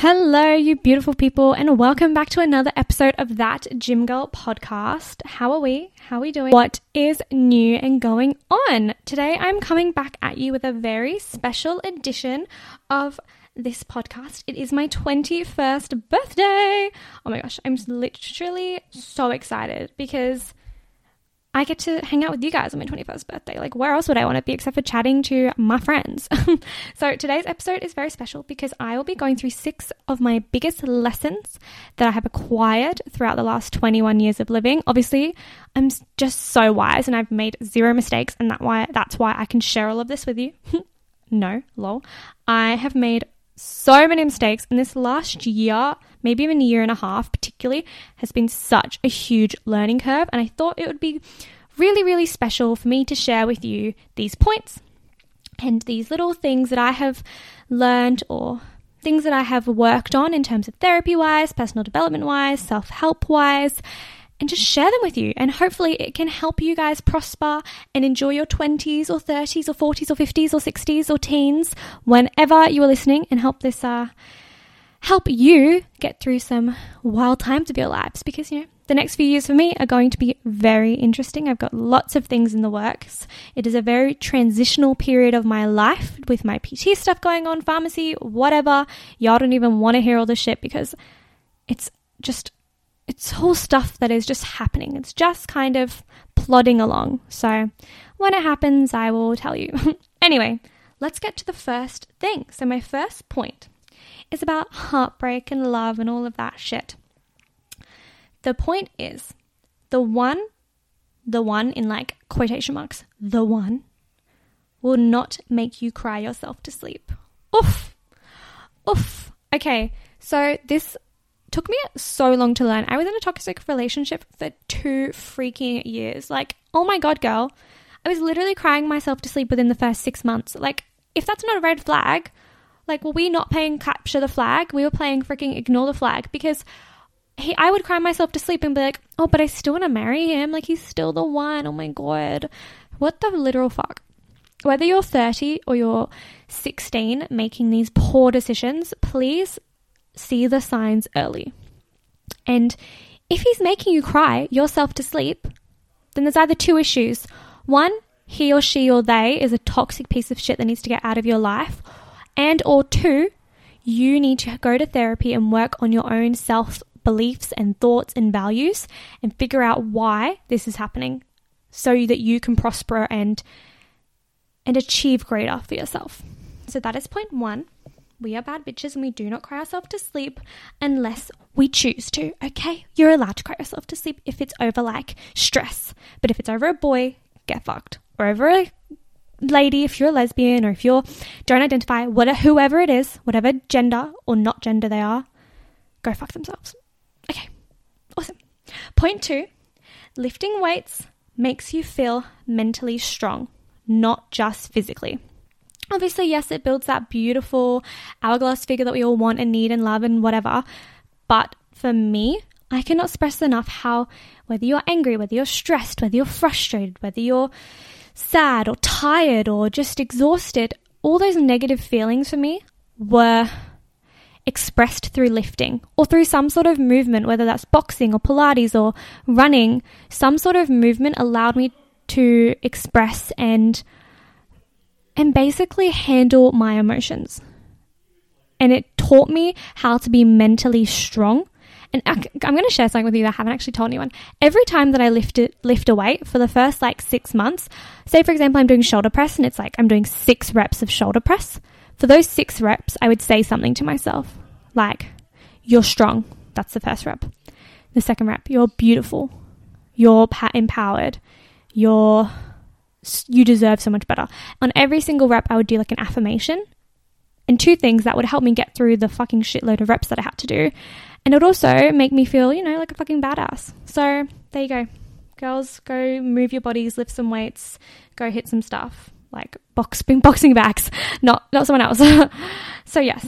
Hello, you beautiful people, and welcome back to another episode of that Gym Girl podcast. How are we? How are we doing? What is new and going on? Today, I'm coming back at you with a very special edition of this podcast. It is my 21st birthday. Oh my gosh, I'm literally so excited because I get to hang out with you guys on my 21st birthday. Like, where else would I want to be except for chatting to my friends? so, today's episode is very special because I will be going through six of my biggest lessons that I have acquired throughout the last 21 years of living. Obviously, I'm just so wise and I've made zero mistakes, and that why that's why I can share all of this with you. no, lol. I have made so many mistakes, and this last year, maybe even a year and a half, particularly, has been such a huge learning curve. And I thought it would be really, really special for me to share with you these points and these little things that I have learned or things that I have worked on in terms of therapy wise, personal development wise, self help wise, and just share them with you. And hopefully, it can help you guys prosper and enjoy your 20s or 30s or 40s or 50s or 60s or teens whenever you are listening and help this uh, help you get through some wild times of your lives because you know the next few years for me are going to be very interesting. I've got lots of things in the works. It is a very transitional period of my life with my PT stuff going on, pharmacy, whatever. Y'all don't even want to hear all this shit because it's just it's whole stuff that is just happening. It's just kind of plodding along. So when it happens, I will tell you. anyway, let's get to the first thing. So, my first point is about heartbreak and love and all of that shit. The point is the one, the one in like quotation marks, the one will not make you cry yourself to sleep. Oof. Oof. Okay, so this took me so long to learn. I was in a toxic relationship for two freaking years. Like, oh my god, girl. I was literally crying myself to sleep within the first six months. Like, if that's not a red flag, like, were we not playing capture the flag? We were playing freaking ignore the flag because he, I would cry myself to sleep and be like, oh, but I still want to marry him. Like, he's still the one. Oh my god. What the literal fuck? Whether you're 30 or you're 16 making these poor decisions, please see the signs early. And if he's making you cry yourself to sleep, then there's either two issues. One, he or she or they is a toxic piece of shit that needs to get out of your life. And or two, you need to go to therapy and work on your own self beliefs and thoughts and values and figure out why this is happening so that you can prosper and and achieve greater for yourself. So that is point 1 we are bad bitches and we do not cry ourselves to sleep unless we choose to. Okay, you're allowed to cry yourself to sleep if it's over like stress, but if it's over a boy, get fucked. Or over a lady, if you're a lesbian or if you don't identify, whatever, whoever it is, whatever gender or not gender they are, go fuck themselves. Okay, awesome. Point two lifting weights makes you feel mentally strong, not just physically. Obviously, yes, it builds that beautiful hourglass figure that we all want and need and love and whatever. But for me, I cannot express enough how, whether you're angry, whether you're stressed, whether you're frustrated, whether you're sad or tired or just exhausted, all those negative feelings for me were expressed through lifting or through some sort of movement, whether that's boxing or Pilates or running. Some sort of movement allowed me to express and and basically handle my emotions. And it taught me how to be mentally strong. And I, am going to share something with you that I haven't actually told anyone. Every time that I lift it, lift a weight for the first like six months, say for example, I'm doing shoulder press and it's like I'm doing six reps of shoulder press. For those six reps, I would say something to myself like, You're strong. That's the first rep. The second rep, You're beautiful. You're empowered. You're you deserve so much better. On every single rep, I would do like an affirmation and two things that would help me get through the fucking shitload of reps that I had to do. And it would also make me feel, you know, like a fucking badass. So there you go. Girls, go move your bodies, lift some weights, go hit some stuff like boxing boxing bags, not not someone else. so yes.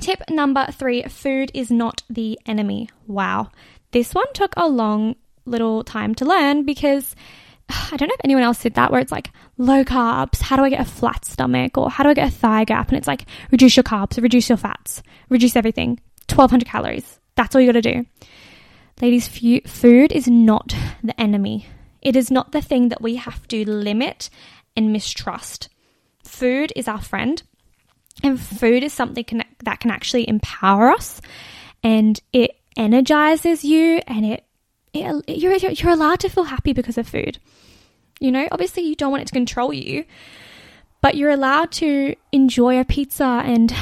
Tip number three food is not the enemy. Wow. This one took a long little time to learn because I don't know if anyone else did that where it's like low carbs, how do I get a flat stomach or how do I get a thigh gap? And it's like reduce your carbs, reduce your fats, reduce everything. 1200 calories. That's all you got to do. Ladies, food is not the enemy. It is not the thing that we have to limit and mistrust. Food is our friend. And food is something can, that can actually empower us and it energizes you and it, it you're, you're allowed to feel happy because of food. You know, obviously you don't want it to control you, but you're allowed to enjoy a pizza and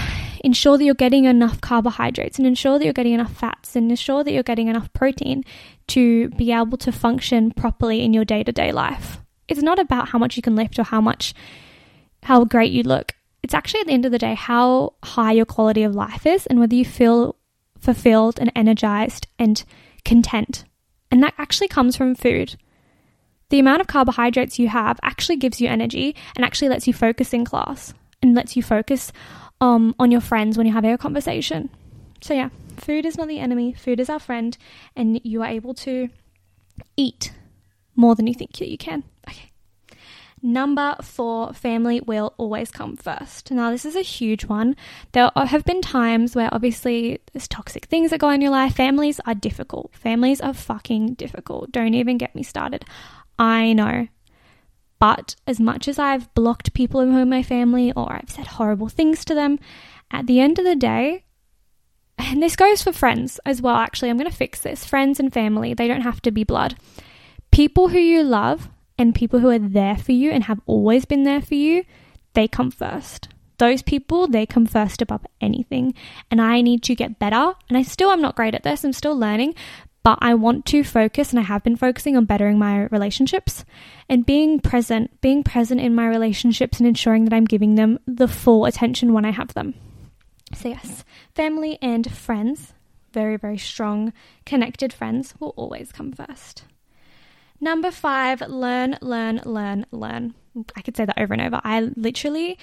ensure that you're getting enough carbohydrates and ensure that you're getting enough fats and ensure that you're getting enough protein to be able to function properly in your day to day life. It's not about how much you can lift or how much, how great you look it's actually at the end of the day how high your quality of life is and whether you feel fulfilled and energized and content. And that actually comes from food. The amount of carbohydrates you have actually gives you energy and actually lets you focus in class and lets you focus um, on your friends when you're having a conversation. So, yeah, food is not the enemy, food is our friend, and you are able to eat more than you think that you can. Okay. Number four, family will always come first. Now, this is a huge one. There have been times where obviously there's toxic things that go on in your life. Families are difficult. Families are fucking difficult. Don't even get me started. I know. But as much as I've blocked people in my family or I've said horrible things to them, at the end of the day, and this goes for friends as well, actually, I'm going to fix this. Friends and family, they don't have to be blood. People who you love and people who are there for you and have always been there for you, they come first. Those people, they come first above anything. And I need to get better. And I still am not great at this, I'm still learning, but I want to focus and I have been focusing on bettering my relationships and being present, being present in my relationships and ensuring that I'm giving them the full attention when I have them. So, yes, family and friends, very, very strong, connected friends, will always come first. Number five, learn, learn, learn, learn. I could say that over and over. I literally,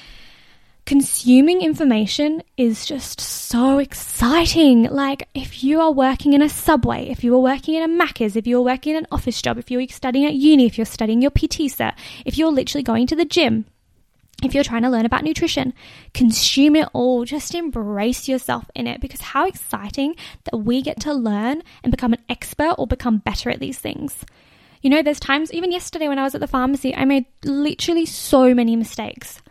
consuming information is just so exciting. Like, if you are working in a subway, if you are working in a Macca's, if you're working in an office job, if you're studying at uni, if you're studying your PT set, if you're literally going to the gym, if you're trying to learn about nutrition, consume it all. Just embrace yourself in it because how exciting that we get to learn and become an expert or become better at these things. You know, there's times, even yesterday when I was at the pharmacy, I made literally so many mistakes.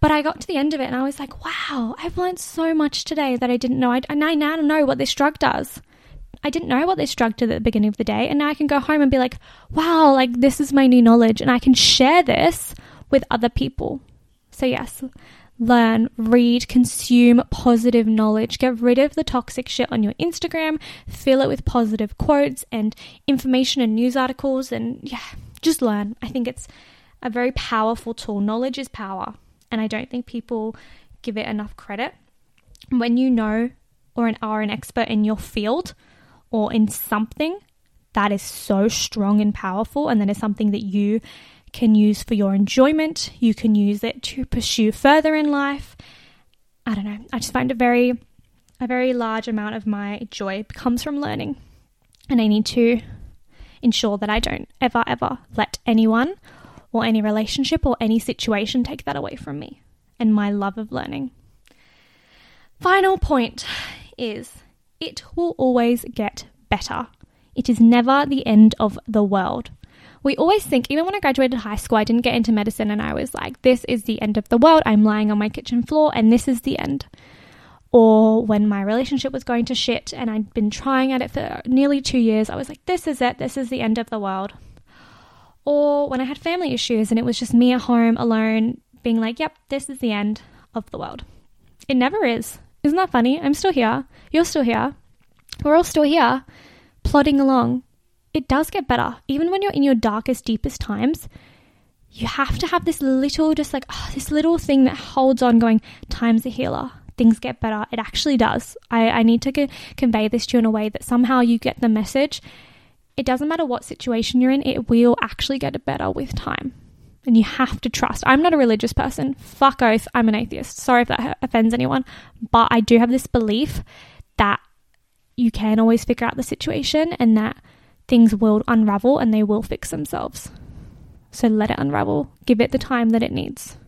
But I got to the end of it and I was like, wow, I've learned so much today that I didn't know. I, and I now know what this drug does. I didn't know what this drug did at the beginning of the day. And now I can go home and be like, wow, like this is my new knowledge. And I can share this with other people. So, yes, learn, read, consume positive knowledge. Get rid of the toxic shit on your Instagram. Fill it with positive quotes and information and news articles. And yeah, just learn. I think it's a very powerful tool. Knowledge is power. And I don't think people give it enough credit. When you know or are an expert in your field or in something, that is so strong and powerful. And that is something that you can use for your enjoyment. You can use it to pursue further in life. I don't know. I just find a very, a very large amount of my joy comes from learning. And I need to ensure that I don't ever, ever let anyone or any relationship or any situation take that away from me and my love of learning. Final point is it will always get better. It is never the end of the world. We always think, even when I graduated high school, I didn't get into medicine and I was like, this is the end of the world. I'm lying on my kitchen floor and this is the end. Or when my relationship was going to shit and I'd been trying at it for nearly two years, I was like, this is it. This is the end of the world. Or when I had family issues and it was just me at home alone, being like, yep, this is the end of the world. It never is. Isn't that funny? I'm still here. You're still here. We're all still here, plodding along. It does get better. Even when you're in your darkest, deepest times, you have to have this little, just like oh, this little thing that holds on, going, time's a healer. Things get better. It actually does. I, I need to convey this to you in a way that somehow you get the message. It doesn't matter what situation you're in, it will actually get better with time and you have to trust. I'm not a religious person. Fuck oath, I'm an atheist. Sorry if that offends anyone, but I do have this belief that you can always figure out the situation and that things will unravel and they will fix themselves. So let it unravel, give it the time that it needs.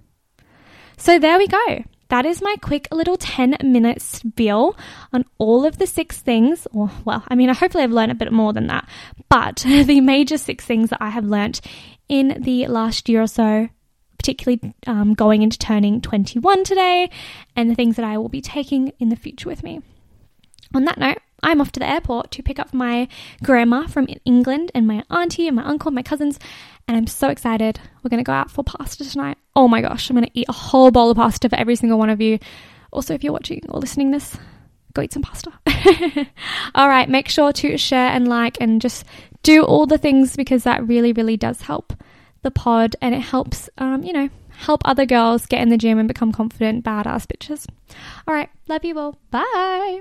So there we go. That is my quick little 10 minute spiel on all of the six things, or well, I mean, hopefully I've learned a bit more than that, but the major six things that I have learnt in the last year or so, particularly um, going into turning 21 today, and the things that I will be taking in the future with me. On that note, I'm off to the airport to pick up my grandma from England and my auntie and my uncle and my cousins, and I'm so excited. We're going to go out for pasta tonight. Oh my gosh, I'm going to eat a whole bowl of pasta for every single one of you. Also, if you're watching or listening this, go eat some pasta. all right, make sure to share and like and just do all the things because that really, really does help the pod and it helps, um, you know, help other girls get in the gym and become confident, badass bitches. All right, love you all. Bye.